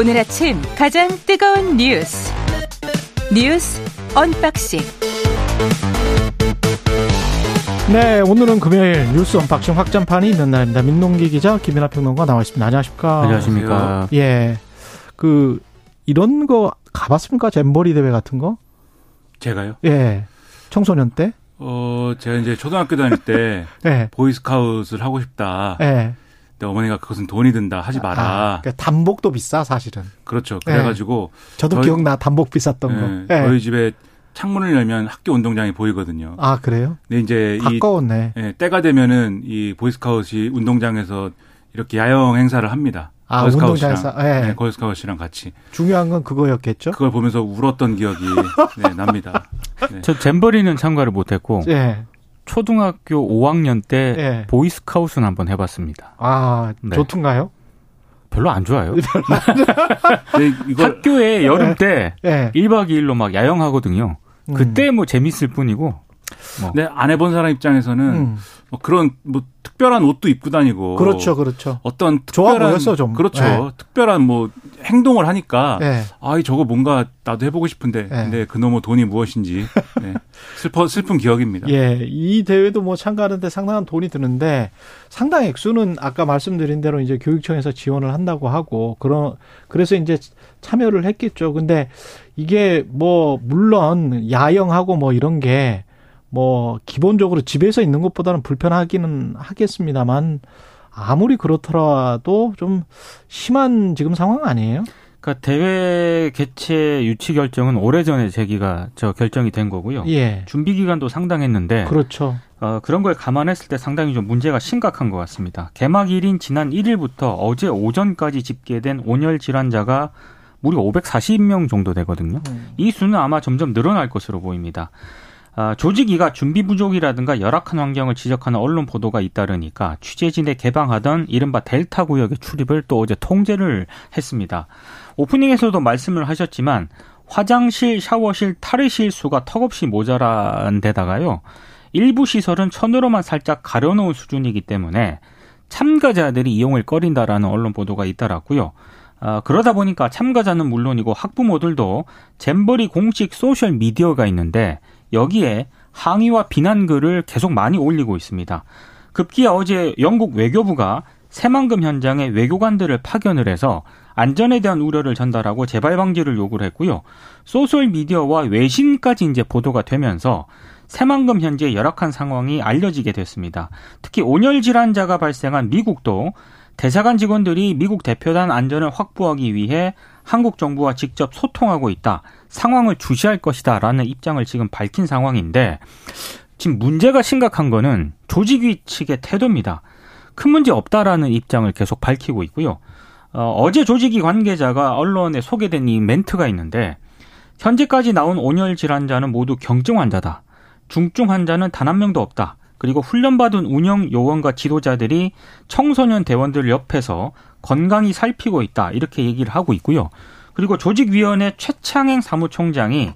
오늘 아침 가장 뜨거운 뉴스 뉴스 언박싱 네, 오늘은 금요일 뉴스 언박싱 확장판이 있는 날입니다. 민동기 기자, 김민하 평론가 나와 있습니다. 안녕하십니까? 안녕하십니까? 예, 그 이런 거 가봤습니까? 잼버리 대회 같은 거? 제가요? 예, 청소년 때? 어, 제가 이제 초등학교 다닐 때 예, 보이스카웃을 하고 싶다. 예. 근데 어머니가 그것은 돈이 든다. 하지 마라. 아, 그러니까 단복도 비싸 사실은. 그렇죠. 그래가지고 저도 저희- 기억나 단복 비쌌던 예, 거. 예. 저희 집에 창문을 열면 학교 운동장이 보이거든요. 아 그래요? 근데 이제 이 가까웠네. 예, 때가 되면은 이 보이스카웃이 운동장에서 이렇게 야영 행사를 합니다. 아. 운동장에서. 예. 네, 걸스카웃이랑 같이 중요한 건 그거였겠죠. 그걸 보면서 울었던 기억이 네, 납니다. 네. 저 잼버리는 참가를 못했고 예. 초등학교 5학년 때 예. 보이스카웃은 한번 해봤습니다. 아 네. 좋던가요? 별로 안 좋아요. 이걸 학교에 여름 때 예. 1박 2일로 막 야영하거든요. 음. 그때 뭐 재밌을 뿐이고 네, 안 해본 사람 입장에서는 음. 뭐 그런 뭐 특별한 옷도 입고 다니고 그렇죠, 그렇죠. 어떤 좋아 특별한 보였어, 좀. 그렇죠. 네. 특별한 뭐 행동을 하니까 예. 아, 이 저거 뭔가 나도 해보고 싶은데 네. 근데 그놈의 돈이 무엇인지 네. 슬퍼 슬픈 기억입니다. 예, 이 대회도 뭐 참가하는데 상당한 돈이 드는데 상당 액수는 아까 말씀드린 대로 이제 교육청에서 지원을 한다고 하고 그런 그래서 이제 참여를 했겠죠. 근데 이게 뭐 물론 야영하고 뭐 이런 게 뭐 기본적으로 집에서 있는 것보다는 불편하기는 하겠습니다만 아무리 그렇더라도 좀 심한 지금 상황 아니에요? 그러니까 대회 개최 유치 결정은 오래전에 제기가 저 결정이 된 거고요. 예. 준비 기간도 상당했는데 그렇죠. 어, 그런 걸 감안했을 때 상당히 좀 문제가 심각한 것 같습니다. 개막일인 지난 1일부터 어제 오전까지 집계된 온열 질환자가 무려 540명 정도 되거든요. 이 수는 아마 점점 늘어날 것으로 보입니다. 아, 조직위가 준비 부족이라든가 열악한 환경을 지적하는 언론 보도가 잇따르니까 취재진에 개방하던 이른바 델타 구역의 출입을 또 어제 통제를 했습니다. 오프닝에서도 말씀을 하셨지만 화장실, 샤워실, 탈의실 수가 턱없이 모자란 데다가요. 일부 시설은 천으로만 살짝 가려놓은 수준이기 때문에 참가자들이 이용을 꺼린다라는 언론 보도가 잇따랐고요. 아, 그러다 보니까 참가자는 물론이고 학부모들도 잼버리 공식 소셜 미디어가 있는데 여기에 항의와 비난 글을 계속 많이 올리고 있습니다. 급기야 어제 영국 외교부가 새만금 현장에 외교관들을 파견을 해서 안전에 대한 우려를 전달하고 재발 방지를 요구를 했고요. 소셜 미디어와 외신까지 이제 보도가 되면서 새만금 현재의 열악한 상황이 알려지게 됐습니다. 특히 온열 질환자가 발생한 미국도 대사관 직원들이 미국 대표단 안전을 확보하기 위해 한국 정부와 직접 소통하고 있다. 상황을 주시할 것이다라는 입장을 지금 밝힌 상황인데 지금 문제가 심각한 거는 조직위 측의 태도입니다. 큰 문제 없다라는 입장을 계속 밝히고 있고요. 어, 어제 조직위 관계자가 언론에 소개된 이 멘트가 있는데 현재까지 나온 온열 질환자는 모두 경증 환자다. 중증 환자는 단 한 명도 없다. 그리고 훈련받은 운영 요원과 지도자들이 청소년 대원들 옆에서 건강히 살피고 있다. 이렇게 얘기를 하고 있고요. 그리고 조직위원회 최창행 사무총장이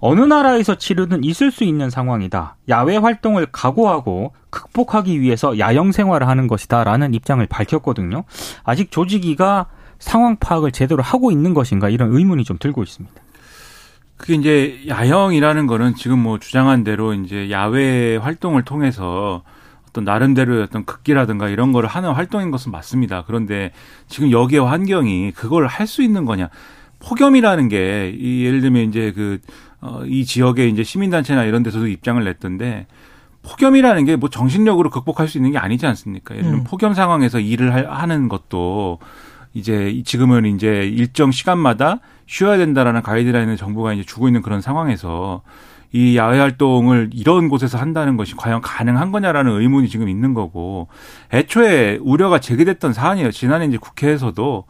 어느 나라에서 치르든 있을 수 있는 상황이다. 야외 활동을 각오하고 극복하기 위해서 야영 생활을 하는 것이다 라는 입장을 밝혔거든요. 아직 조직위가 상황 파악을 제대로 하고 있는 것인가 이런 의문이 좀 들고 있습니다. 그게 이제 야영이라는 거는 지금 뭐 주장한 대로 이제 야외 활동을 통해서 어떤 나름대로의 어떤 극기라든가 이런 거를 하는 활동인 것은 맞습니다. 그런데 지금 여기의 환경이 그걸 할 수 있는 거냐. 폭염이라는 게, 이 예를 들면 이제 그, 어, 이 지역의 이제 시민단체나 이런 데서도 입장을 냈던데, 폭염이라는 게 뭐 정신력으로 극복할 수 있는 게 아니지 않습니까? 예를 들면 음. 폭염 상황에서 일을 할- 하는 것도 이제 지금은 이제 일정 시간마다 쉬어야 된다라는 가이드라인을 정부가 이제 주고 있는 그런 상황에서 이 야외 활동을 이런 곳에서 한다는 것이 과연 가능한 거냐라는 의문이 지금 있는 거고 애초에 우려가 제기됐던 사안이에요. 지난해 이제 국회에서도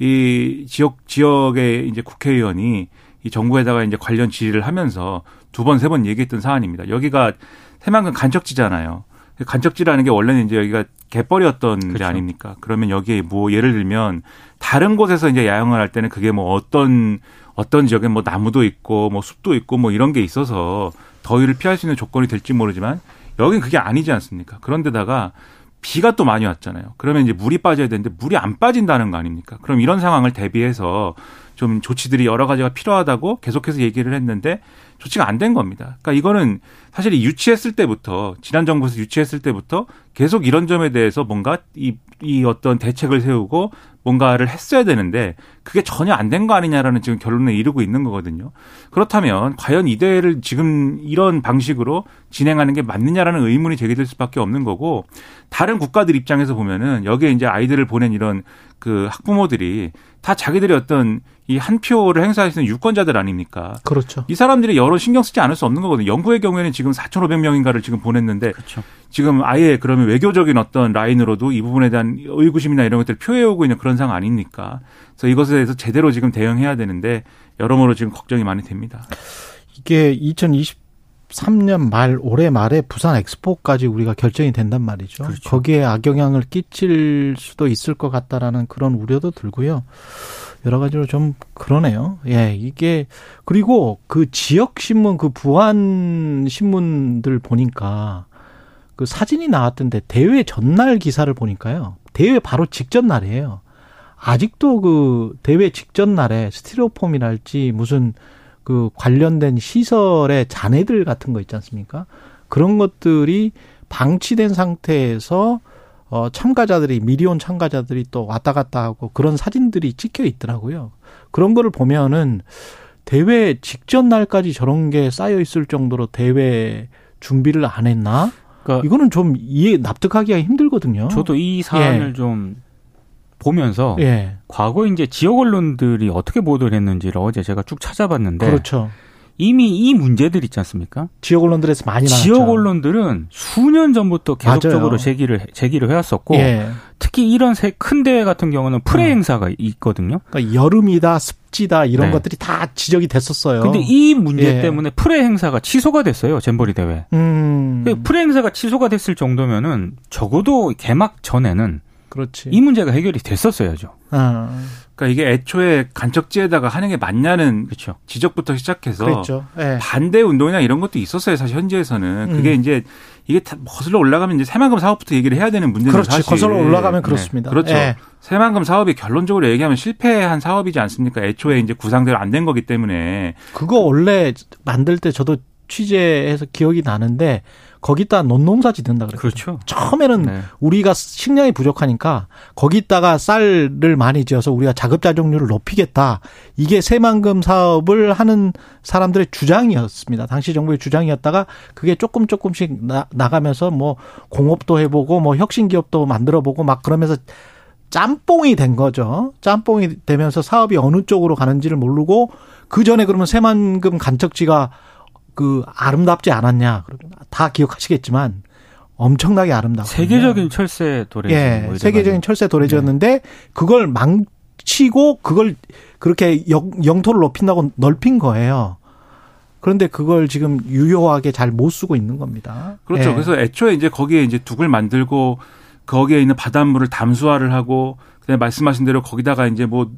이 지역 지역의 이제 국회의원이 이 정부에다가 이제 관련 질의를 하면서 두 번 세 번 얘기했던 사안입니다. 여기가 새만금 간척지잖아요. 간척지라는 게 원래는 이제 여기가 갯벌이었던 데 그렇죠. 아닙니까? 그러면 여기에 뭐 예를 들면 다른 곳에서 이제 야영을 할 때는 그게 뭐 어떤 어떤 지역에 뭐 나무도 있고 뭐 숲도 있고 뭐 이런 게 있어서 더위를 피할 수 있는 조건이 될지 모르지만 여긴 그게 아니지 않습니까? 그런데다가 비가 또 많이 왔잖아요. 그러면 이제 물이 빠져야 되는데 물이 안 빠진다는 거 아닙니까? 그럼 이런 상황을 대비해서 좀 조치들이 여러 가지가 필요하다고 계속해서 얘기를 했는데 조치가 안 된 겁니다. 그러니까 이거는 사실 유치했을 때부터 지난 정부에서 유치했을 때부터 계속 이런 점에 대해서 뭔가 이, 이 어떤 대책을 세우고 뭔가를 했어야 되는데 그게 전혀 안 된 거 아니냐라는 지금 결론에 이르고 있는 거거든요. 그렇다면 과연 이 대회를 지금 이런 방식으로 진행하는 게 맞느냐라는 의문이 제기될 수밖에 없는 거고 다른 국가들 입장에서 보면은 여기에 이제 아이들을 보낸 이런 그 학부모들이 다 자기들이 어떤 이 한 표를 행사할 수 있는 유권자들 아닙니까? 그렇죠. 이 사람들이 여러 신경 쓰지 않을 수 없는 거거든요. 영국의 경우에는 지금 4,500명인가를 지금 보냈는데 그렇죠. 지금 아예 그러면 외교적인 어떤 라인으로도 이 부분에 대한 의구심이나 이런 것들을 표해오고 있는 그런 상황 아닙니까? 그래서 이것에 대해서 제대로 지금 대응해야 되는데 여러모로 지금 걱정이 많이 됩니다. 이게 2023년 말 올해 말에 부산 엑스포까지 우리가 결정이 된단 말이죠. 그렇죠. 거기에 악영향을 끼칠 수도 있을 것 같다라는 그런 우려도 들고요. 여러 가지로 좀 그러네요. 예, 이게 그리고 그 지역 신문 그 부안 신문들 보니까 그 사진이 나왔던데 대회 전날 기사를 보니까요. 대회 바로 직전 날이에요. 아직도 그 대회 직전 날에 스티로폼이랄지 무슨 그 관련된 시설의 잔해들 같은 거 있지 않습니까? 그런 것들이 방치된 상태에서 어 참가자들이 미리 온 참가자들이 또 왔다 갔다 하고 그런 사진들이 찍혀 있더라고요. 그런 거를 보면은 대회 직전 날까지 저런 게 쌓여 있을 정도로 대회 준비를 안 했나? 그러니까 이거는 좀 이해 납득하기가 힘들거든요. 저도 이 사안을 예. 좀 보면서 예. 과거 이제 지역 언론들이 어떻게 보도를 했는지를 어제 제가 쭉 찾아봤는데 그렇죠. 이미 이 문제들 있지 않습니까? 지역 언론들에서 많이 나왔죠. 지역 언론들은 수년 전부터 계속적으로 맞아요. 제기를 제기를 해왔었고 예. 특히 이런 새큰 대회 같은 경우는 프레 어. 행사가 있거든요. 그러니까 여름이다, 습지다 이런 네. 것들이 다 지적이 됐었어요. 근데 이 문제 예. 때문에 프레 행사가 취소가 됐어요. 잼버리 대회. 음. 그 프레 행사가 취소가 됐을 정도면은 적어도 개막 전에는 그렇지. 이 문제가 해결이 됐었어야죠. 아, 그러니까 이게 애초에 간척지에다가 하는 게 맞냐는 그렇죠. 지적부터 시작해서. 예. 반대 운동이나 이런 것도 있었어요. 사실 현지에서는 그게 음. 이제 이게 다 거슬러 올라가면 이제 새만금 사업부터 얘기를 해야 되는 문제죠. 그렇지. 사실. 거슬러 올라가면 네. 그렇습니다. 그렇죠. 예. 새만금 사업이 결론적으로 얘기하면 실패한 사업이지 않습니까? 애초에 이제 구상대로 안 된 거기 때문에 그거 원래 만들 때 저도 취재해서 기억이 나는데 거기다 논농사 짓는다 그랬죠. 그렇죠. 처음에는 네. 우리가 식량이 부족하니까 거기다가 쌀을 많이 지어서 우리가 자급자족률을 높이겠다. 이게 새만금 사업을 하는 사람들의 주장이었습니다. 당시 정부의 주장이었다가 그게 조금 조금씩 나, 나가면서 뭐 공업도 해보고 뭐 혁신 기업도 만들어보고 막 그러면서 짬뽕이 된 거죠. 짬뽕이 되면서 사업이 어느 쪽으로 가는지를 모르고 그 전에 그러면 새만금 간척지가 그 아름답지 않았냐. 그러면 다 기억하시겠지만 엄청나게 아름다워. 세계적인 철새 도래. 예, 세계적인 철새 도래지였는데 그걸 망치고 그걸 그렇게 영, 영토를 높인다고 넓힌 거예요. 그런데 그걸 지금 유효하게 잘 못 쓰고 있는 겁니다. 그렇죠. 예. 그래서 애초에 이제 거기에 이제 둑을 만들고 거기에 있는 바닷물을 담수화를 하고 그다음에 말씀하신 대로 거기다가 이제 뭐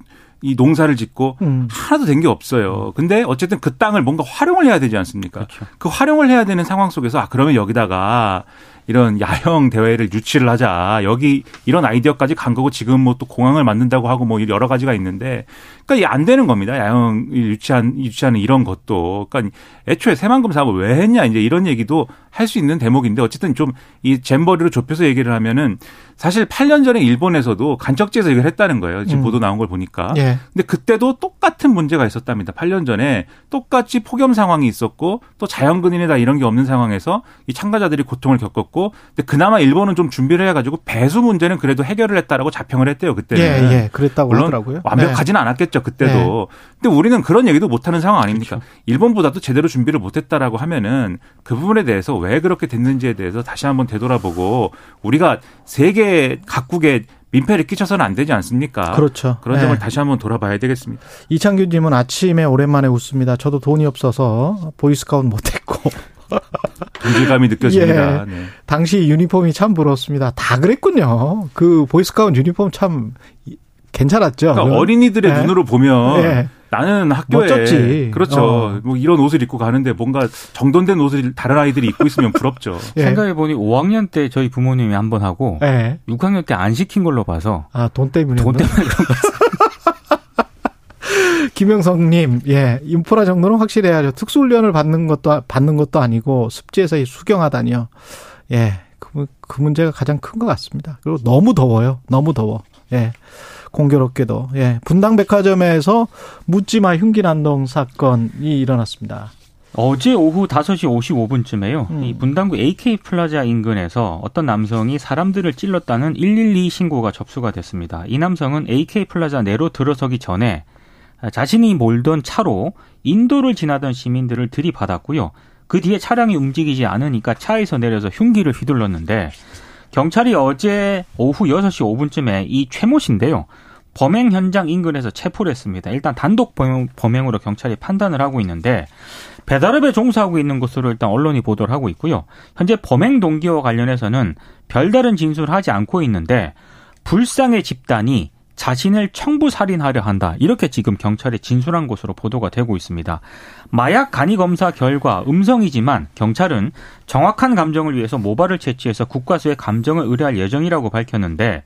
이 농사를 짓고 음. 하나도 된 게 없어요. 근데 어쨌든 그 땅을 뭔가 활용을 해야 되지 않습니까? 그렇죠. 그 활용을 해야 되는 상황 속에서 아 그러면 여기다가 이런 야형 대회를 유치를 하자. 여기 이런 아이디어까지 간 거고 지금 뭐 또 공항을 만든다고 하고 뭐 여러 가지가 있는데 그러니까 이게 안 되는 겁니다. 야형 유치한 유치하는 이런 것도. 그러니까 애초에 새만금 사업을 왜 했냐 이제 이런 얘기도 할 수 있는 대목인데 어쨌든 좀 이 잼버리로 좁혀서 얘기를 하면은 사실 8년 전에 일본에서도 간척지에서 이걸 했다는 거예요. 지금 음. 보도 나온 걸 보니까. 예. 근데 그때도 똑같은 문제가 있었답니다. 8년 전에 똑같이 폭염 상황이 있었고 또 자연근인이다 이런 게 없는 상황에서 이 참가자들이 고통을 겪었고 근데 그나마 일본은 좀 준비를 해가지고 배수 문제는 그래도 해결을 했다라고 자평을 했대요 그때는. 예, 예. 그랬다고 물론 하더라고요. 완벽하지는 않았겠죠 그때도. 근데 우리는 그런 얘기도 못하는 상황 아닙니까? 일본보다도 제대로 준비를 못했다라고 하면은 그 부분에 대해서 왜 그렇게 됐는지에 대해서 다시 한번 되돌아보고 우리가 세계 각국에 민폐를 끼쳐서는 안 되지 않습니까? 네. 그렇죠. 그런 점을 예. 다시 한번 돌아봐야 되겠습니다. 이창규님은 아침에 오랜만에 웃습니다. 저도 돈이 없어서 보이스카우트 못했고 동질감이 느껴집니다. 예. 네. 당시 유니폼이 참 부러웠습니다. 다 그랬군요. 그 보이스카우트 유니폼 참 괜찮았죠. 그러니까 어린이들의 네. 눈으로 보면 예. 나는 학교에 멋졌지. 그렇죠. 어. 뭐 이런 옷을 입고 가는데 뭔가 정돈된 옷을 다른 아이들이 입고 있으면 부럽죠. 예. 생각해 보니 5학년 때 저희 부모님이 한 번 하고 예. 6학년 때 안 시킨 걸로 봐서 아, 돈 때문에. 돈 때문에 그런 거 김영성님, 예, 인프라 정도는 확실해야죠. 특수훈련을 받는 것도 받는 것도 아니고 습지에서 수경하다니요. 예, 그, 그 문제가 가장 큰 것 같습니다. 그리고 너무 더워요. 너무 더워. 예, 공교롭게도 예, 분당백화점에서 묻지마 흉기 난동 사건이 일어났습니다. 어제 오후 5시 55분쯤에요. 음. 이 분당구 AK 플라자 인근에서 어떤 남성이 사람들을 찔렀다는 112 신고가 접수가 됐습니다. 이 남성은 AK 플라자 내로 들어서기 전에 자신이 몰던 차로 인도를 지나던 시민들을 들이받았고요. 그 뒤에 차량이 움직이지 않으니까 차에서 내려서 흉기를 휘둘렀는데 경찰이 어제 오후 6시 5분쯤에 이 최모 씨인데요. 범행 현장 인근에서 체포를 했습니다. 일단 단독 범행, 범행 으로 경찰이 판단을 하고 있는데 배달업에 종사하고 있는 것으로 일단 언론이 보도를 하고 있고요. 현재 범행 동기와 관련해서는 별다른 진술을 하지 않고 있는데 불상의 집단이 자신을 청부 살인하려 한다. 이렇게 지금 경찰에 진술한 것으로 보도가 되고 있습니다. 마약 간이 검사 결과 음성이지만 경찰은 정확한 감정을 위해서 모발을 채취해서 국과수에 감정을 의뢰할 예정이라고 밝혔는데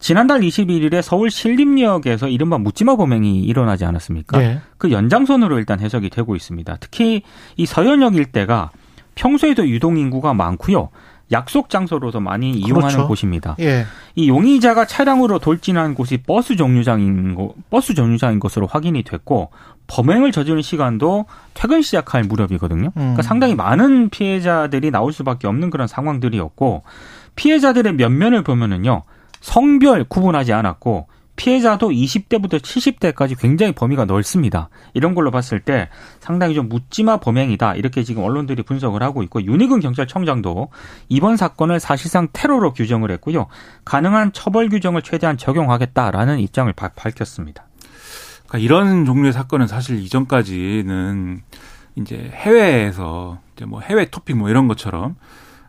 지난달 21일에 서울 신림역에서 이른바 묻지마 범행이 일어나지 않았습니까? 예. 그 연장선으로 일단 해석이 되고 있습니다. 특히 이 서현역 일대가 평소에도 유동 인구가 많고요. 약속 장소로도 많이 이용하는 그렇죠. 곳입니다. 예. 이 용의자가 차량으로 돌진한 곳이 버스 정류장인 거, 버스 정류장인 것으로 확인이 됐고 범행을 저지른 시간도 퇴근 시작할 무렵이거든요. 그러니까 음. 상당히 많은 피해자들이 나올 수밖에 없는 그런 상황들이었고 피해자들의 면면을 보면은요 성별 구분하지 않았고 피해자도 20대부터 70대까지 굉장히 범위가 넓습니다. 이런 걸로 봤을 때 상당히 좀 묻지마 범행이다. 이렇게 지금 언론들이 분석을 하고 있고 윤희근 경찰청장도 이번 사건을 사실상 테러로 규정을 했고요. 가능한 처벌 규정을 최대한 적용하겠다라는 입장을 바- 밝혔습니다. 그러니까 이런 종류의 사건은 사실 이전까지는 이제 해외에서 이제 뭐 해외 토픽 뭐 이런 것처럼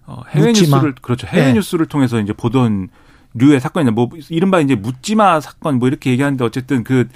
어 해외 묻지마. 뉴스를 그렇죠 해외 네. 뉴스를 통해서 이제 보던 류의 사건이냐 뭐 이른바 이제 묻지마 사건 뭐 이렇게 얘기하는데 어쨌든 그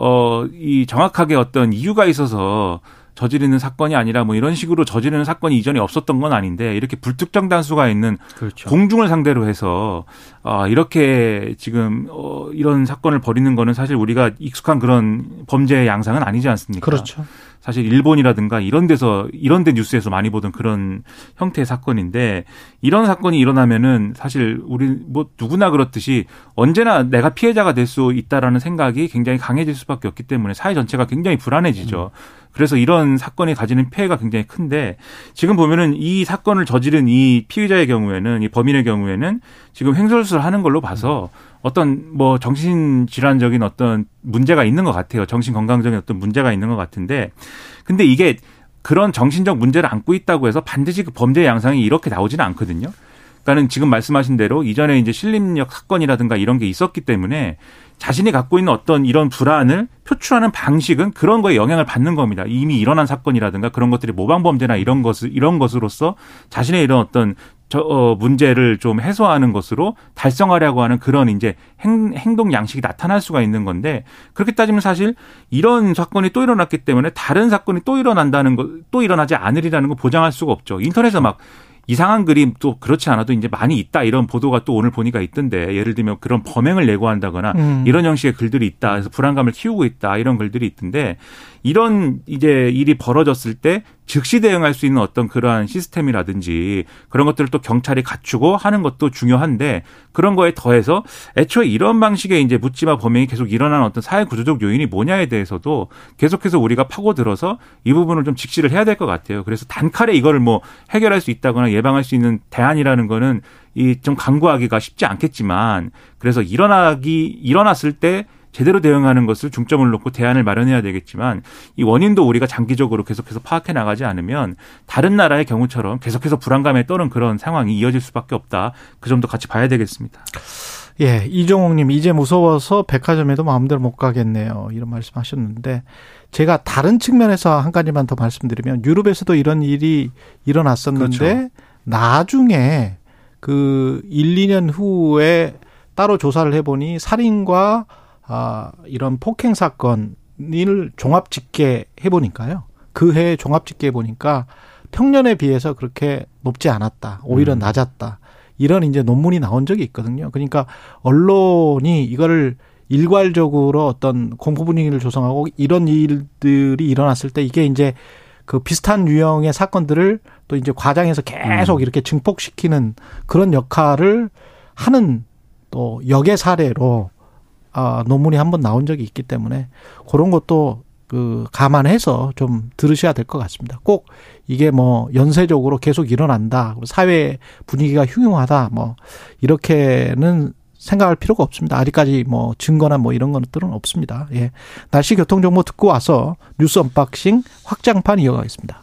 어 이 정확하게 어떤 이유가 있어서 저지르는 사건이 아니라 뭐 이런 식으로 저지르는 사건이 이전에 없었던 건 아닌데 이렇게 불특정 단수가 있는 그렇죠. 공중을 상대로 해서 아 이렇게 지금 어 이런 사건을 벌이는 거는 사실 우리가 익숙한 그런 범죄의 양상은 아니지 않습니까? 그렇죠. 사실 일본이라든가 이런 데서 이런 데 뉴스에서 많이 보던 그런 형태의 사건인데 이런 사건이 일어나면은 사실 우리 뭐 누구나 그렇듯이 언제나 내가 피해자가 될 수 있다라는 생각이 굉장히 강해질 수밖에 없기 때문에 사회 전체가 굉장히 불안해지죠. 그래서 이런 사건이 가지는 피해가 굉장히 큰데 지금 보면은 이 사건을 저지른 이 피의자의 경우에는 이 범인의 경우에는 지금 횡설수설 하는 걸로 봐서 어떤 뭐 정신질환적인 어떤 문제가 있는 것 같아요. 정신 건강적인 어떤 문제가 있는 것 같은데 근데 이게 그런 정신적 문제를 안고 있다고 해서 반드시 그 범죄 양상이 이렇게 나오지는 않거든요. 그러니까는 지금 말씀하신 대로 이전에 이제 신림역 사건이라든가 이런 게 있었기 때문에 자신이 갖고 있는 어떤 이런 불안을 표출하는 방식은 그런 거에 영향을 받는 겁니다. 이미 일어난 사건이라든가 그런 것들이 모방 범죄나 이런 것을 이런 것으로서 자신의 이런 어떤 저 어, 문제를 좀 해소하는 것으로 달성하려고 하는 그런 이제 행, 행동 양식이 나타날 수가 있는 건데 그렇게 따지면 사실 이런 사건이 또 일어났기 때문에 다른 사건이 또 일어난다는 거또 일어나지 않으리라는 거 보장할 수가 없죠. 인터넷에 막 이상한 그림 또 그렇지 않아도 이제 많이 있다 이런 보도가 또 오늘 보니까 있던데 예를 들면 그런 범행을 예고한다거나 음. 이런 형식의 글들이 있다 그래서 불안감을 키우고 있다 이런 글들이 있던데 이런 이제 일이 벌어졌을 때 즉시 대응할 수 있는 어떤 그러한 시스템이라든지 그런 것들을 또 경찰이 갖추고 하는 것도 중요한데 그런 거에 더해서 애초에 이런 방식의 이제 묻지마 범행이 계속 일어나는 어떤 사회 구조적 요인이 뭐냐에 대해서도 계속해서 우리가 파고들어서 이 부분을 좀 직시를 해야 될 것 같아요. 그래서 단칼에 이거를 뭐 해결할 수 있다거나 예방할 수 있는 대안이라는 거는 이 좀 강구하기가 쉽지 않겠지만 그래서 일어나기 일어났을 때 제대로 대응하는 것을 중점을 놓고 대안을 마련해야 되겠지만 이 원인도 우리가 장기적으로 계속해서 파악해 나가지 않으면 다른 나라의 경우처럼 계속해서 불안감에 떠는 그런 상황이 이어질 수밖에 없다. 그 점도 같이 봐야 되겠습니다. 예, 이종옥님 이제 무서워서 백화점에도 마음대로 못 가겠네요. 이런 말씀하셨는데 제가 다른 측면에서 한 가지만 더 말씀드리면 유럽에서도 이런 일이 일어났었는데 그렇죠. 나중에 그 1, 2년 후에 따로 조사를 해보니 살인과 아, 이런 폭행 사건이 을 종합 집계 해 보니까요. 그해 종합 집계 해 보니까 평년에 비해서 그렇게 높지 않았다. 오히려 음. 낮았다. 이런 이제 논문이 나온 적이 있거든요. 그러니까 언론이 이거를 일괄적으로 어떤 공포 분위기를 조성하고 이런 일들이 일어났을 때 이게 이제 그 비슷한 유형의 사건들을 또 이제 과장해서 계속 음. 이렇게 증폭시키는 그런 역할을 하는 또 역의 사례로 아 논문이 한 번 나온 적이 있기 때문에 그런 것도 그 감안해서 좀 들으셔야 될 것 같습니다. 꼭 이게 뭐 연쇄적으로 계속 일어난다. 사회 분위기가 흉흉하다. 뭐 이렇게는 생각할 필요가 없습니다. 아직까지 뭐 증거나 뭐 이런 것들은 없습니다. 예. 날씨 교통 정보 듣고 와서 뉴스 언박싱 확장판 이어가겠습니다.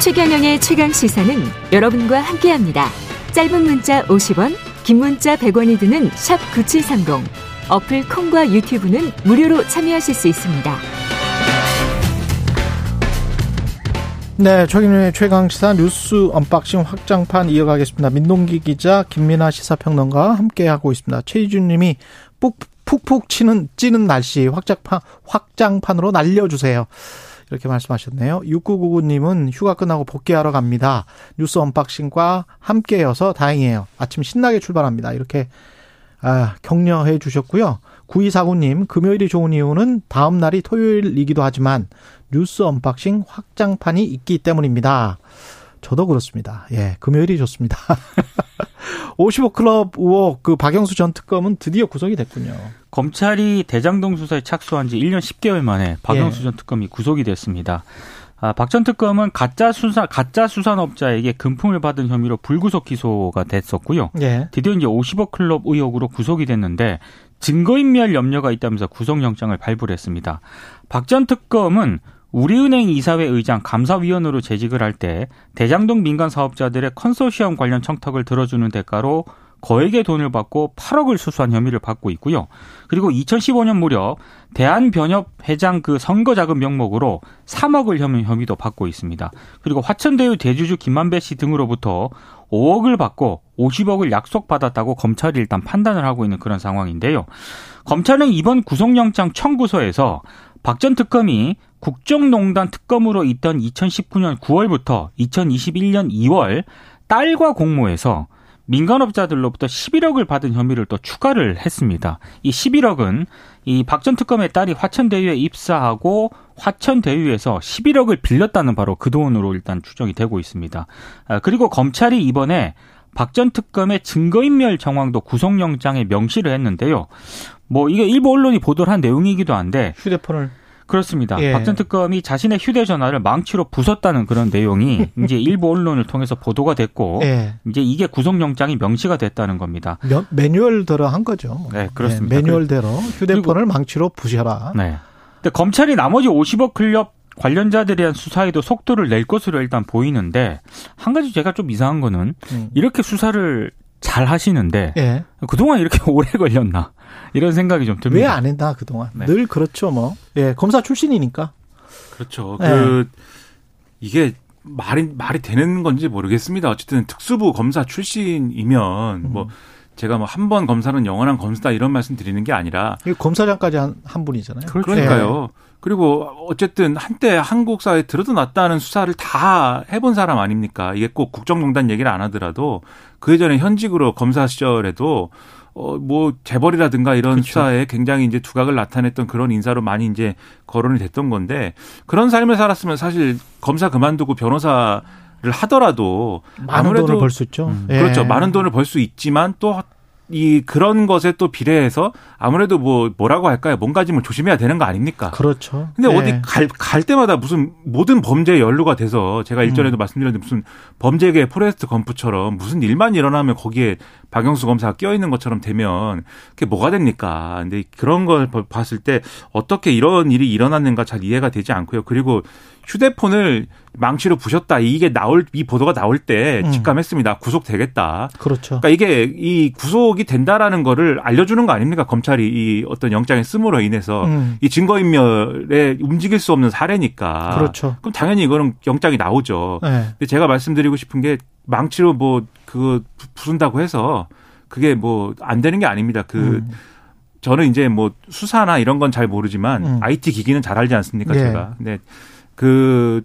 최경영의 최강 시사는 여러분과 함께합니다. 짧은 문자 50원, 긴 문자 100원이 드는 샵 9730. 어플 콩과 유튜브는 무료로 참여하실 수 있습니다. 네, 최경영의 최강시사 뉴스 언박싱 확장판 이어가겠습니다. 민동기 기자, 김민하 시사평론가 함께하고 있습니다. 최희준 님이 푹푹 치는, 찌는 날씨 확장판, 확장판으로 날려주세요. 이렇게 말씀하셨네요. 6999님은 휴가 끝나고 복귀하러 갑니다. 뉴스 언박싱과 함께여서 다행이에요. 아침 신나게 출발합니다. 이렇게 아, 격려해 주셨고요. 9249님, 금요일이 좋은 이유는 다음 날이 토요일이기도 하지만 뉴스 언박싱 확장판이 있기 때문입니다. 저도 그렇습니다. 예, 금요일이 좋습니다. 55 클럽 의혹 그 박영수 전 특검은 드디어 구속이 됐군요. 검찰이 대장동 수사에 착수한 지 1년 10개월 만에 박영수 예. 전 특검이 구속이 됐습니다. 아, 박 전 특검은 가짜 수산 가짜 수산업자에게 금품을 받은 혐의로 불구속 기소가 됐었고요. 예. 드디어 이제 50억 클럽 의혹으로 구속이 됐는데 증거인멸 염려가 있다면서 구속영장을 발부를 했습니다. 박 전 특검은 우리은행 이사회 의장 감사위원으로 재직을 할 때 대장동 민간 사업자들의 컨소시엄 관련 청탁을 들어주는 대가로 거액의 돈을 받고 8억을 수수한 혐의를 받고 있고요. 그리고 2015년 무렵 대한변협 회장 그 선거 자금 명목으로 3억을 혐의 혐의도 받고 있습니다. 그리고 화천대유 대주주 김만배 씨 등으로부터 5억을 받고 50억을 약속받았다고 검찰이 일단 판단을 하고 있는 그런 상황인데요. 검찰은 이번 구속영장 청구서에서 박 전 특검이 국정농단 특검으로 있던 2019년 9월부터 2021년 2월 딸과 공모해서 민간업자들로부터 11억을 받은 혐의를 또 추가를 했습니다. 이 11억은 이 박 전 특검의 딸이 화천대유에 입사하고 화천대유에서 11억을 빌렸다는 바로 그 돈으로 일단 추정이 되고 있습니다. 아, 그리고 검찰이 이번에 박 전 특검의 증거인멸 정황도 구속영장에 명시를 했는데요. 뭐 이게 일부 언론이 보도를 한 내용이기도 한데 휴대폰을 그렇습니다. 예. 박전 특검이 자신의 휴대전화를 망치로 부쉅다는 그런 내용이 이제 일부 언론을 통해서 보도가 됐고 예. 이제 이게 구속영장이 명시가 됐다는 겁니다. 매, 매뉴얼대로 한 거죠. 뭐. 네, 그렇습니다. 예, 매뉴얼대로 휴대폰을 망치로 부셔라. 네. 근데 검찰이 나머지 50억 클럽 관련자들에 대한 수사에도 속도를 낼 것으로 일단 보이는데 한 가지 제가 좀 이상한 거는 음. 이렇게 수사를 잘 하시는데 예. 그동안 이렇게 오래 걸렸나 이런 생각이 좀 듭니다. 왜 안 했나 그동안 네. 늘 그렇죠 뭐. 예, 검사 출신이니까. 그렇죠. 예. 그 이게 말이 말이 되는 건지 모르겠습니다. 어쨌든 특수부 검사 출신이면 음. 뭐 제가 뭐 한 번 검사는 영원한 검사다 이런 말씀 드리는 게 아니라 검사장까지 한, 한 분이잖아요. 그렇죠. 그러니까요. 네. 그리고 어쨌든 한때 한국 사회에 들어도 놨다는 수사를 다 해본 사람 아닙니까? 이게 꼭 국정농단 얘기를 안 하더라도 그 예전에 현직으로 검사 시절에도 어, 뭐, 재벌이라든가 이런 그렇죠. 수사에 굉장히 이제 두각을 나타냈던 그런 인사로 많이 이제 거론이 됐던 건데 그런 삶을 살았으면 사실 검사 그만두고 변호사 를 하더라도 많은 돈을 벌 수 있죠. 음. 그렇죠. 예. 많은 돈을 벌 수 있지만 또 이 그런 것에 또 비례해서 아무래도 뭐 뭐라고 할까요? 뭔가 좀 조심해야 되는 거 아닙니까? 그렇죠. 근데 네. 어디 갈, 갈 때마다 무슨 모든 범죄에 연루가 돼서 제가 일전에도 음. 말씀드렸는데 무슨 범죄계 포레스트 검프처럼 무슨 일만 일어나면 거기에 박영수 검사가 끼어 있는 것처럼 되면 그게 뭐가 됩니까? 근데 그런 걸 봤을 때 어떻게 이런 일이 일어났는가 잘 이해가 되지 않고요. 그리고 휴대폰을 망치로 부셨다. 이게 나올 이 보도가 나올 때 음. 직감했습니다. 구속되겠다. 그렇죠. 그러니까 이게 이 구속이 된다라는 거를 알려주는 거 아닙니까? 검찰이 이 어떤 영장의 쓰므로 인해서 음. 이 증거 인멸에 움직일 수 없는 사례니까. 그렇죠. 그럼 당연히 이거는 영장이 나오죠. 네. 근데 제가 말씀드리고 싶은 게 망치로 뭐 그거 부순다고 해서 그게 뭐 안 되는 게 아닙니다. 그 음. 저는 이제 뭐 수사나 이런 건 잘 모르지만 음. IT 기기는 잘 알지 않습니까, 예. 제가. 근데 그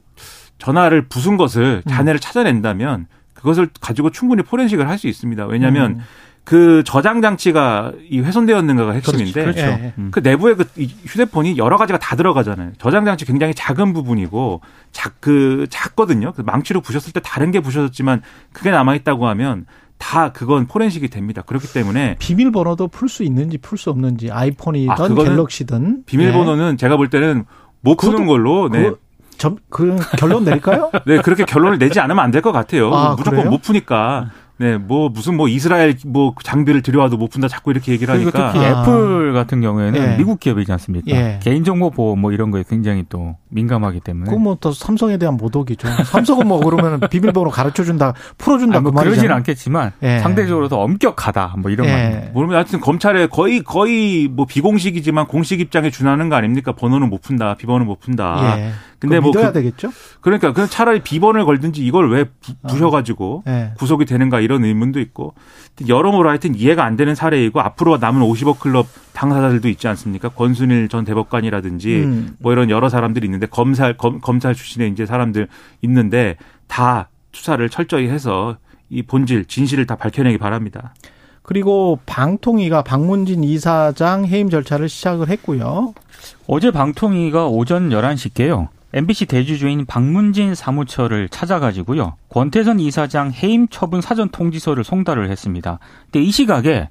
전화를 부순 것을 음. 자네를 찾아낸다면 그것을 가지고 충분히 포렌식을 할 수 있습니다. 왜냐하면 음. 그 저장 장치가 이 훼손되었는가가 핵심인데 그렇죠. 예. 음. 그 내부에 그이 휴대폰이 여러 가지가 다 들어가잖아요. 저장 장치 굉장히 작은 부분이고 작 그 작거든요. 그 망치로 부셨을 때 다른 게 부셔졌지만 그게 남아 있다고 하면 다 그건 포렌식이 됩니다. 그렇기 때문에 비밀번호도 풀 수 있는지 풀 수 없는지 아이폰이든 아, 갤럭시든 비밀번호는 제가 볼 때는 못 푸는 걸로 네. 그, 점, 그 결론 내릴까요? 네, 그렇게 결론을 내지 않으면 안 될 것 같아요. 아, 무조건 그래요? 못 푸니까. 네, 뭐 무슨 뭐 이스라엘 뭐 장비를 들여와도 못 푼다 자꾸 이렇게 얘기를 하니까 특히 아. 애플 같은 경우에는 예. 미국 기업이지 않습니까? 예. 개인정보 보호 뭐 이런 거에 굉장히 또 민감하기 때문에. 그건 뭐또 삼성에 대한 모독이죠. 삼성은 뭐 그러면 비밀번호 가르쳐 준다, 풀어 준다 아, 뭐 그. 그러진 않겠지만 예. 상대적으로 더 엄격하다 뭐 이런 예. 말. 모르면 하여튼 검찰에 거의 거의 뭐 비공식이지만 공식 입장에 준하는 거 아닙니까? 번호는 못 푼다, 비번은 못 푼다. 예. 근데 뭐 믿어야 그- 되겠죠? 그러니까 그 차라리 비번을 걸든지 이걸 왜 부, 부셔가지고 예. 구속이 되는가 이런 의문도 있고 여러모로 하여튼 이해가 안 되는 사례이고 앞으로 남은 50억 클럽 당사자들도 있지 않습니까? 권순일 전 대법관이라든지 음. 뭐 이런 여러 사람들이 있는데 검찰 검, 검찰 출신의 이제 사람들 있는데 다 수사를 철저히 해서 이 본질 진실을 다 밝혀내기 바랍니다. 그리고 방통위가 박문진 이사장 해임 절차를 시작을 했고요. 어제 방통위가 오전 11시께요. MBC 대주주인 박문진 사무처를 찾아가지고요. 권태선 이사장 해임 처분 사전 통지서를 송달을 했습니다. 근데 이 시각에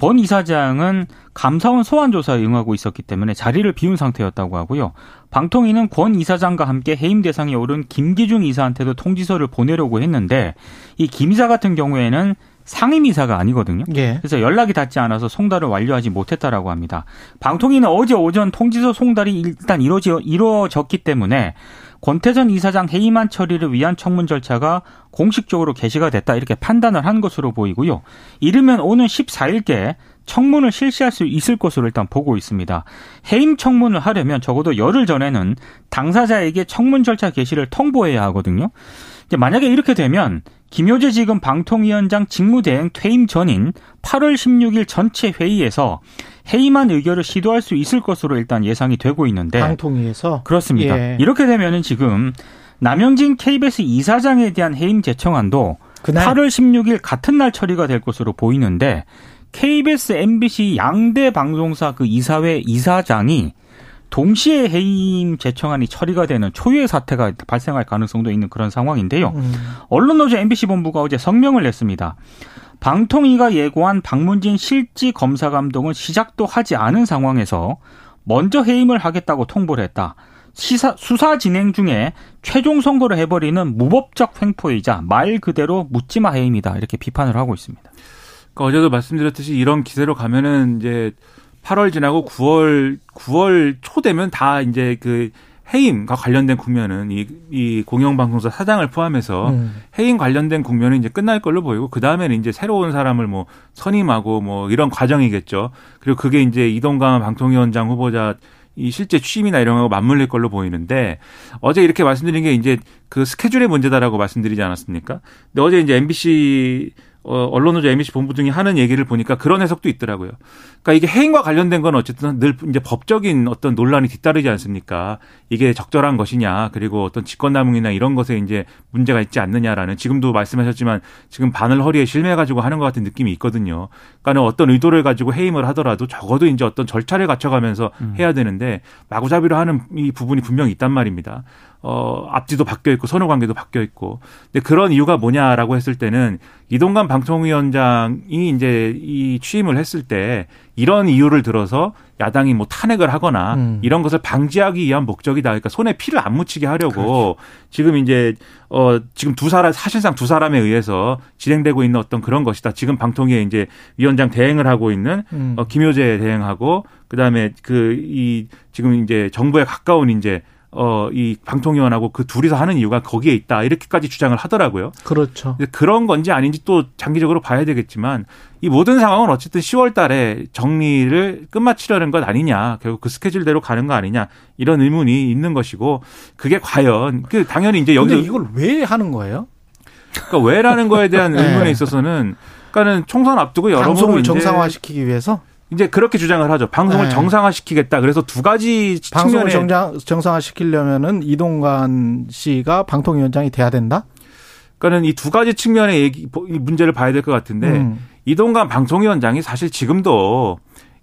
권 이사장은 감사원 소환 조사에 응하고 있었기 때문에 자리를 비운 상태였다고 하고요. 방통위는 권 이사장과 함께 해임 대상에 오른 김기중 이사한테도 통지서를 보내려고 했는데 이 김 이사 같은 경우에는 상임 이사가 아니거든요. 예. 그래서 연락이 닿지 않아서 송달을 완료하지 못했다라고 합니다. 방통위는 어제 오전 통지서 송달이 일단 이루어지, 이루어졌기 때문에 권태전 이사장 해임안 처리를 위한 청문 절차가 공식적으로 개시가 됐다 이렇게 판단을 한 것으로 보이고요. 이르면 오는 14일께 청문을 실시할 수 있을 것으로 일단 보고 있습니다. 해임 청문을 하려면 적어도 열흘 전에는 당사자에게 청문 절차 개시를 통보해야 하거든요. 만약에 이렇게 되면 김효재 지금 방통위원장 직무대행 퇴임 전인 8월 16일 전체 회의에서 해임안 의결을 시도할 수 있을 것으로 일단 예상이 되고 있는데 방통위에서 그렇습니다. 예. 이렇게 되면은 지금 남영진 KBS 이사장에 대한 해임 제청안도 그날 8월 16일 같은 날 처리가 될 것으로 보이는데 KBS, MBC 양대 방송사 그 이사회 이사장이 동시에 해임 제청안이 처리가 되는 초유의 사태가 발생할 가능성도 있는 그런 상황인데요. 음, 언론노조 MBC 본부가 어제 성명을 냈습니다. 방통위가 예고한 박문진 실지 검사 감독은 시작도 하지 않은 상황에서 먼저 해임을 하겠다고 통보를 했다. 시사, 수사 진행 중에 최종 선고를 해버리는 무법적 횡포이자 말 그대로 묻지마 해임이다. 이렇게 비판을 하고 있습니다. 그러니까 어제도 말씀드렸듯이 이런 기세로 가면은 이제 8월 지나고 9월 9월 초 되면 다 이제 그 해임과 관련된 국면은 이, 이 공영방송사 사장을 포함해서 음. 해임 관련된 국면은 이제 끝날 걸로 보이고 그 다음에는 이제 새로운 사람을 뭐 선임하고 뭐 이런 과정이겠죠. 그리고 그게 이제 이동강 방통위원장 후보자 이 실제 취임이나 이런 거 맞물릴 걸로 보이는데 어제 이렇게 말씀드린 게 이제 그 스케줄의 문제다라고 말씀드리지 않았습니까? 근데 어제 이제 MBC 어, 언론노조 MBC 본부 등이 하는 얘기를 보니까 그런 해석도 있더라고요. 그러니까 이게 해임과 관련된 건 어쨌든 늘 이제 법적인 어떤 논란이 뒤따르지 않습니까? 이게 적절한 것이냐, 그리고 어떤 직권남용이나 이런 것에 이제 문제가 있지 않느냐라는 지금도 말씀하셨지만 지금 바늘 허리에 실매가지고 하는 것 같은 느낌이 있거든요. 그러니까는 어떤 의도를 가지고 해임을 하더라도 적어도 이제 어떤 절차를 갖춰가면서 해야 되는데 마구잡이로 하는 이 부분이 분명히 있단 말입니다. 어, 앞뒤도 바뀌어 있고 선후 관계도 바뀌어 있고. 근데 그런 이유가 뭐냐라고 했을 때는 이동관 방통위원장이 이제 이 취임을 했을 때 이런 이유를 들어서 야당이 뭐 탄핵을 하거나 음. 이런 것을 방지하기 위한 목적이다. 그러니까 손에 피를 안 묻히게 하려고 지금 이제 어 지금 두 사람 사실상 두 사람에 의해서 진행되고 있는 어떤 그런 것이다. 지금 방통위에 이제 위원장 대행을 하고 있는 음. 어, 김효재 대행하고 그다음에 그 이 지금 이제 정부에 가까운 이제 어, 이 방통위원하고 그 둘이서 하는 이유가 거기에 있다. 이렇게까지 주장을 하더라고요. 그렇죠. 그런 건지 아닌지 또 장기적으로 봐야 되겠지만 이 모든 상황은 어쨌든 10월 달에 정리를 끝마치려는 것 아니냐. 결국 그 스케줄대로 가는 거 아니냐. 이런 의문이 있는 것이고 그게 과연 그 당연히 이제 근데 여기 이걸 왜 하는 거예요? 그러니까 왜라는 거에 대한 네. 의문에 있어서는 그러니까는 총선 앞두고 여러모로 정상화시키기 위해서 이제 그렇게 주장을 하죠. 방송을 네. 정상화시키겠다. 그래서 두 가지 방송을 정상, 정상화시키려면은 이동관 씨가 방통위원장이 돼야 된다? 그러니까는 이 두 가지 측면의 얘기 이 문제를 봐야 될 것 같은데 음. 이동관 방통위원장이 사실 지금도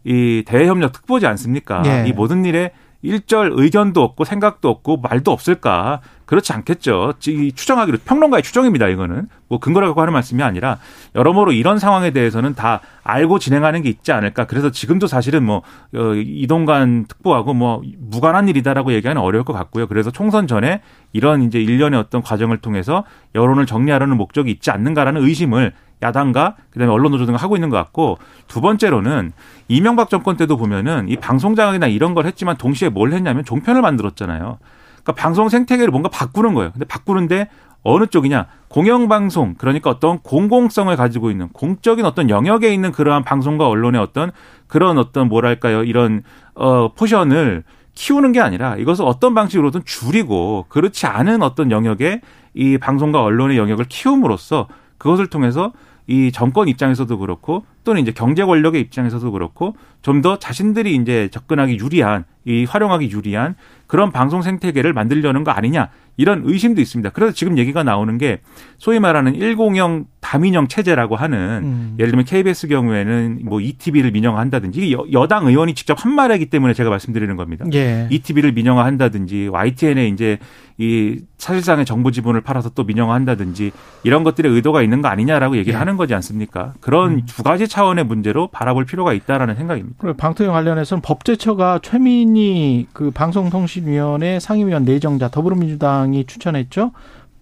이 대외협력 특보지 않습니까? 예. 이 모든 일에 일절 의견도 없고 생각도 없고 말도 없을까? 그렇지 않겠죠. 이 추정하기로 평론가의 추정입니다. 이거는 뭐 근거를 갖고 하는 말씀이 아니라 여러모로 이런 상황에 대해서는 다 알고 진행하는 게 있지 않을까. 그래서 지금도 사실은 뭐 어, 이동관 특보하고 뭐 무관한 일이다라고 얘기하는 어려울 것 같고요. 그래서 총선 전에 이런 이제 일련의 어떤 과정을 통해서 여론을 정리하려는 목적이 있지 않는가라는 의심을 야당과 그다음에 언론 노조 등가 하고 있는 것 같고 두 번째로는 이명박 정권 때도 보면은 이 방송 장악이나 이런 걸 했지만 동시에 뭘 했냐면 종편을 만들었잖아요. 그러니까 방송 생태계를 뭔가 바꾸는 거예요. 근데 바꾸는데 어느 쪽이냐? 공영방송, 그러니까 어떤 공공성을 가지고 있는 공적인 어떤 영역에 있는 그러한 방송과 언론의 어떤 그런 어떤 뭐랄까요, 이런, 어, 포션을 키우는 게 아니라 이것을 어떤 방식으로든 줄이고 그렇지 않은 어떤 영역에 이 방송과 언론의 영역을 키움으로써 그것을 통해서 이 정권 입장에서도 그렇고 또는 이제 경제 권력의 입장에서도 그렇고 좀 더 자신들이 이제 접근하기 유리한 이 활용하기 유리한 그런 방송 생태계를 만들려는 거 아니냐 이런 의심도 있습니다. 그래서 지금 얘기가 나오는 게 소위 말하는 1공형 다민영 체제라고 하는 음. 예를 들면 KBS 경우에는 뭐 ETV를 민영화한다든지 여- 여당 의원이 직접 한 말이기 때문에 제가 말씀드리는 겁니다. 예. ETV를 민영화한다든지 YTN에 이제 이 사실상의 정보 지분을 팔아서 또 민영화한다든지 이런 것들의 의도가 있는 거 아니냐라고 얘기를 예. 하는 거지 않습니까? 그런 두 가지 차원의 문제로 바라볼 필요가 있다라는 생각입니다. 그리고 방통위 관련해서는 법제처가 최민희 그 방송통신위원회 상임위원 내정자 더불어민주당이 추천했죠.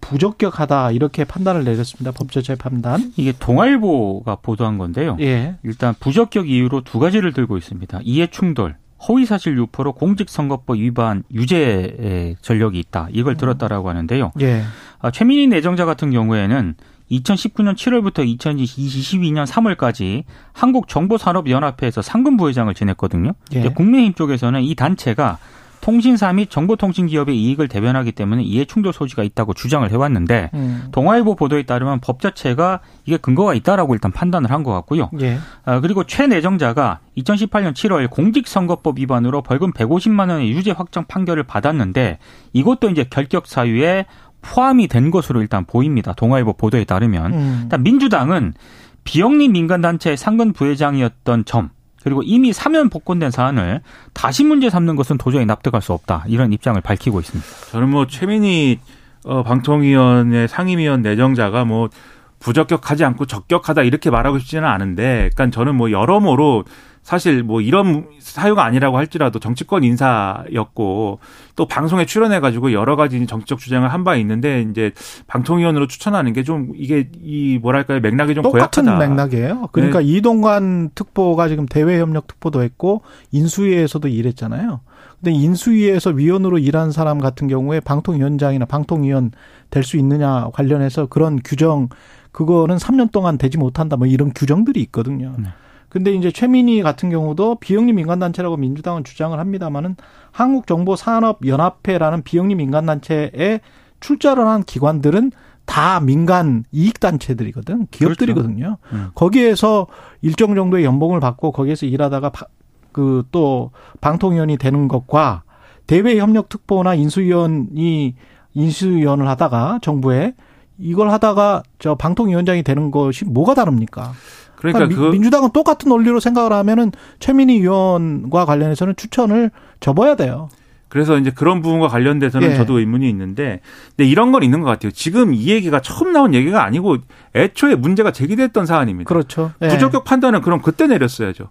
부적격하다 이렇게 판단을 내렸습니다. 법제처의 판단. 이게 동아일보가 보도한 건데요. 예. 일단 부적격 이유로 두 가지를 들고 있습니다. 이해 충돌, 허위 사실 유포로 공직선거법 위반 유죄의 전력이 있다. 이걸 들었다라고 하는데요. 예. 아, 최민희 내정자 같은 경우에는 2019년 7월부터 2022년 3월까지 한국정보산업연합회에서 상근 부회장을 지냈거든요. 예. 국민의힘 쪽에서는 이 단체가 통신사 및 정보통신 기업의 이익을 대변하기 때문에 이해 충돌 소지가 있다고 주장을 해왔는데 음. 동아일보 보도에 따르면 법 자체가 이게 근거가 있다라고 일단 판단을 한 것 같고요. 예. 아, 그리고 최 내정자가 2018년 7월 공직선거법 위반으로 벌금 150만 원의 유죄 확정 판결을 받았는데 이것도 이제 결격 사유에 포함이 된 것으로 일단 보입니다. 동아일보 보도에 따르면 음. 일단 민주당은 비영리 민간단체의 상근 부회장이었던 점 그리고 이미 사면 복권된 사안을 다시 문제 삼는 것은 도저히 납득할 수 없다 이런 입장을 밝히고 있습니다. 저는 뭐 최민희 어, 방통위원회 상임위원 내정자가 뭐 부적격하지 않고 적격하다 이렇게 말하고 싶지는 않은데, 그러니까 저는 뭐 여러모로 사실 뭐 이런 사유가 아니라고 할지라도 정치권 인사였고 또 방송에 출연해 가지고 여러 가지 정치적 주장을 한 바 있는데 이제 방통위원으로 추천하는 게 좀 이게 이 뭐랄까요 맥락이 좀 똑같은 고약하다. 맥락이에요. 그러니까 이동관 특보가 지금 대외협력 특보도 했고 인수위에서도 일했잖아요. 근데 인수위에서 위원으로 일한 사람 같은 경우에 방통위원장이나 방통위원 될 수 있느냐 관련해서 그런 규정 그거는 3년 동안 되지 못한다 뭐 이런 규정들이 있거든요. 네. 근데 이제 최민희 같은 경우도 비영리 민간단체라고 민주당은 주장을 합니다만은 한국정보산업연합회라는 비영리 민간단체에 출자를 한 기관들은 다 민간 이익단체들이거든. 기업들이거든요. 음. 거기에서 일정 정도의 연봉을 받고 거기에서 일하다가 그 또 방통위원이 되는 것과 대외협력특보나 인수위원이 인수위원을 하다가 정부에 이걸 하다가 저 방통위원장이 되는 것이 뭐가 다릅니까? 그러니까 미- 그 민주당은 똑같은 논리로 생각을 하면은 최민희 의원과 관련해서는 추천을 접어야 돼요. 그래서 이제 그런 부분과 관련돼서는 예. 저도 의문이 있는데, 근데 이런 건 있는 것 같아요. 지금 이 얘기가 처음 나온 얘기가 아니고 애초에 문제가 제기됐던 사안입니다. 그렇죠. 예. 부적격 판단은 그럼 그때 내렸어야죠.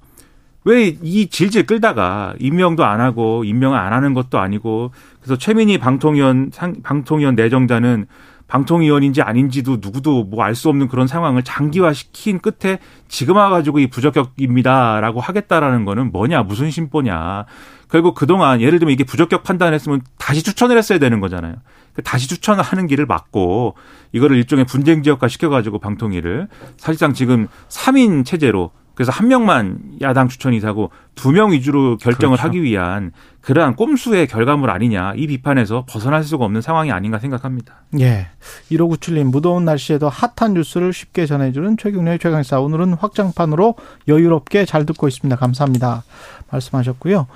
왜 이 질질 끌다가 임명도 안 하고 임명을 안 하는 것도 아니고 그래서 최민희 방통위원 상- 방통위원 내정자는 방통위원인지 아닌지도 누구도 뭐 알 수 없는 그런 상황을 장기화시킨 끝에 지금 와가지고 이 부적격입니다라고 하겠다라는 거는 뭐냐 무슨 심보냐 결국 그동안 예를 들면 이게 부적격 판단했으면 다시 추천을 했어야 되는 거잖아요. 그 다시 추천을 하는 길을 막고 이거를 일종의 분쟁 지역화 시켜가지고 방통위를 사실상 지금 3인 체제로 그래서 한 명만 야당 추천 이사고 두 명 위주로 결정을 그렇죠. 하기 위한 그러한 꼼수의 결과물 아니냐 이 비판에서 벗어날 수가 없는 상황이 아닌가 생각합니다. 예. 1597님, 무더운 날씨에도 핫한 뉴스를 쉽게 전해주는 최경련의 최강사. 오늘은 확장판으로 여유롭게 잘 듣고 있습니다. 감사합니다. 말씀하셨고요.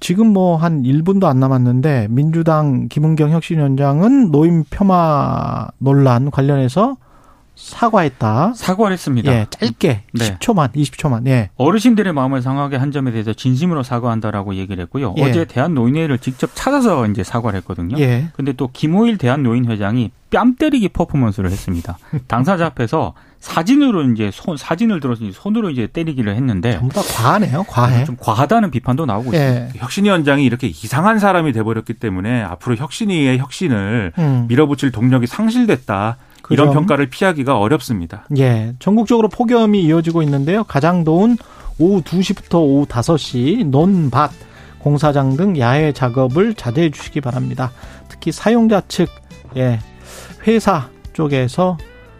지금 뭐 한 1분도 안 남았는데, 민주당 김은경 혁신위원장은 노인 폄하 논란 관련해서 사과했다. 사과를 했습니다. 예, 짧게 네. 10초만, 20초만. 예. 어르신들의 마음을 상하게 한 점에 대해서 진심으로 사과한다라고 얘기를 했고요. 예. 어제 대한노인회를 직접 찾아서 이제 사과를 했거든요. 예. 근데 또 김호일 대한노인회장이 뺨 때리기 퍼포먼스를 했습니다. 당사자 앞에서 사진으로 이제 손 사진을 들어서 이제 손으로 이제 때리기를 했는데 전부 다 과하네요. 과해. 좀 과하다는 비판도 나오고 있습니다. 예. 혁신위 원장이 이렇게 이상한 사람이 돼 버렸기 때문에 앞으로 혁신위의 혁신을 음. 밀어붙일 동력이 상실됐다. 그 이런 점. 평가를 피하기가 어렵습니다. 예, 전국적으로 폭염이 이어지고 있는데요. 가장 더운 오후 2시부터 오후 5시 논밭 공사장 등 야외 작업을 자제해 주시기 바랍니다. 특히 사용자 측 예, 회사 쪽에서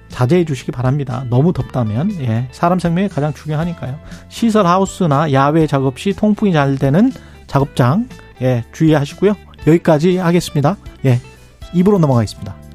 자제해 주시기 바랍니다. 너무 덥다면 예, 사람 생명이 가장 중요하니까요. 시설 하우스나 야외 작업 시 통풍이 잘 되는 작업장 예, 주의하시고요. 여기까지 하겠습니다. 예, 입으로 넘어가겠습니다.